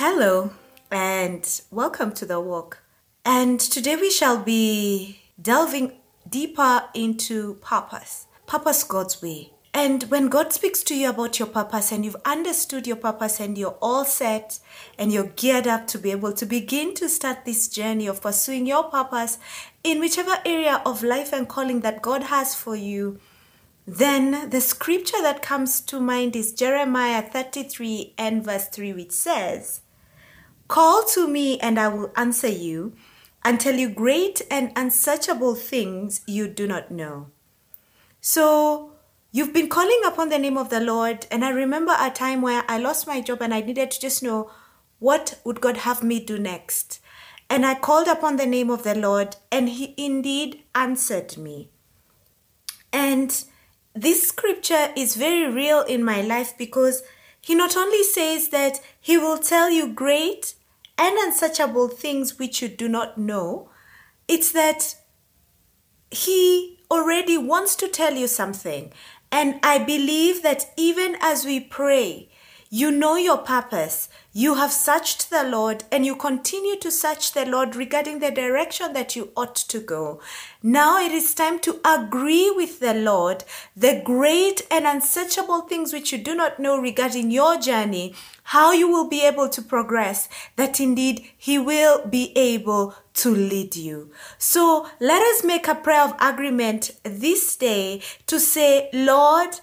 Hello, and welcome to the walk. And today we shall be delving deeper into purpose, purpose God's way. And when God speaks to you about your purpose and you've understood your purpose and you're all set and you're geared up to be able to begin to start this journey of pursuing your purpose in whichever area of life and calling that God has for you, then the scripture that comes to mind is Jeremiah 33 and verse 3, which says, Call to me and I will answer you and tell you great and unsearchable things you do not know. So, you've been calling upon the name of the Lord, and I remember a time where I lost my job and I needed to just know what would God have me do next. And I called upon the name of the Lord, and He indeed answered me. And this scripture is very real in my life because He not only says that He will tell you great and unsearchable things which you do not know, it's that He already wants to tell you something. And I believe that even as we pray, you know your purpose. You have searched the Lord and you continue to search the Lord regarding the direction that you ought to go. Now it is time to agree with the Lord the great and unsearchable things which you do not know regarding your journey, how you will be able to progress, that indeed He will be able to lead you. So let us make a prayer of agreement this day to say, Lord,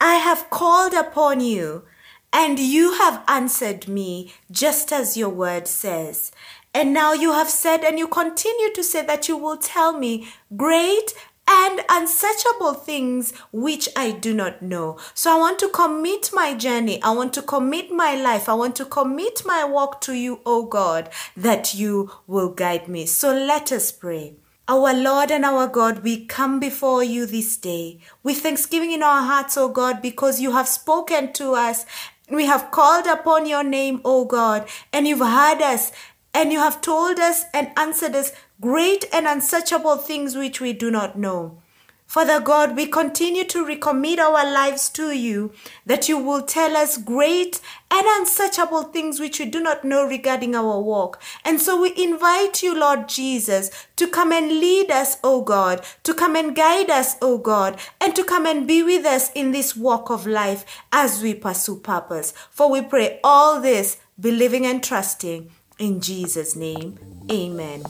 I have called upon you and you have answered me just as your word says. And now you have said, and you continue to say that you will tell me great and unsearchable things which I do not know. So I want to commit my journey. I want to commit my life. I want to commit my walk to you, O God, that you will guide me. So let us pray. Our Lord and our God, we come before you this day with thanksgiving in our hearts, O God, because you have spoken to us we have called upon your name, O God, and you've heard us, and you have told us and answered us great and unsearchable things which we do not know. Father God, we continue to recommit our lives to you, that you will tell us great and unsearchable things which we do not know regarding our walk. And so we invite you, Lord Jesus, to come and lead us, O God, to come and guide us, O God, and to come and be with us in this walk of life as we pursue purpose. For we pray all this, believing and trusting in Jesus' name. Amen.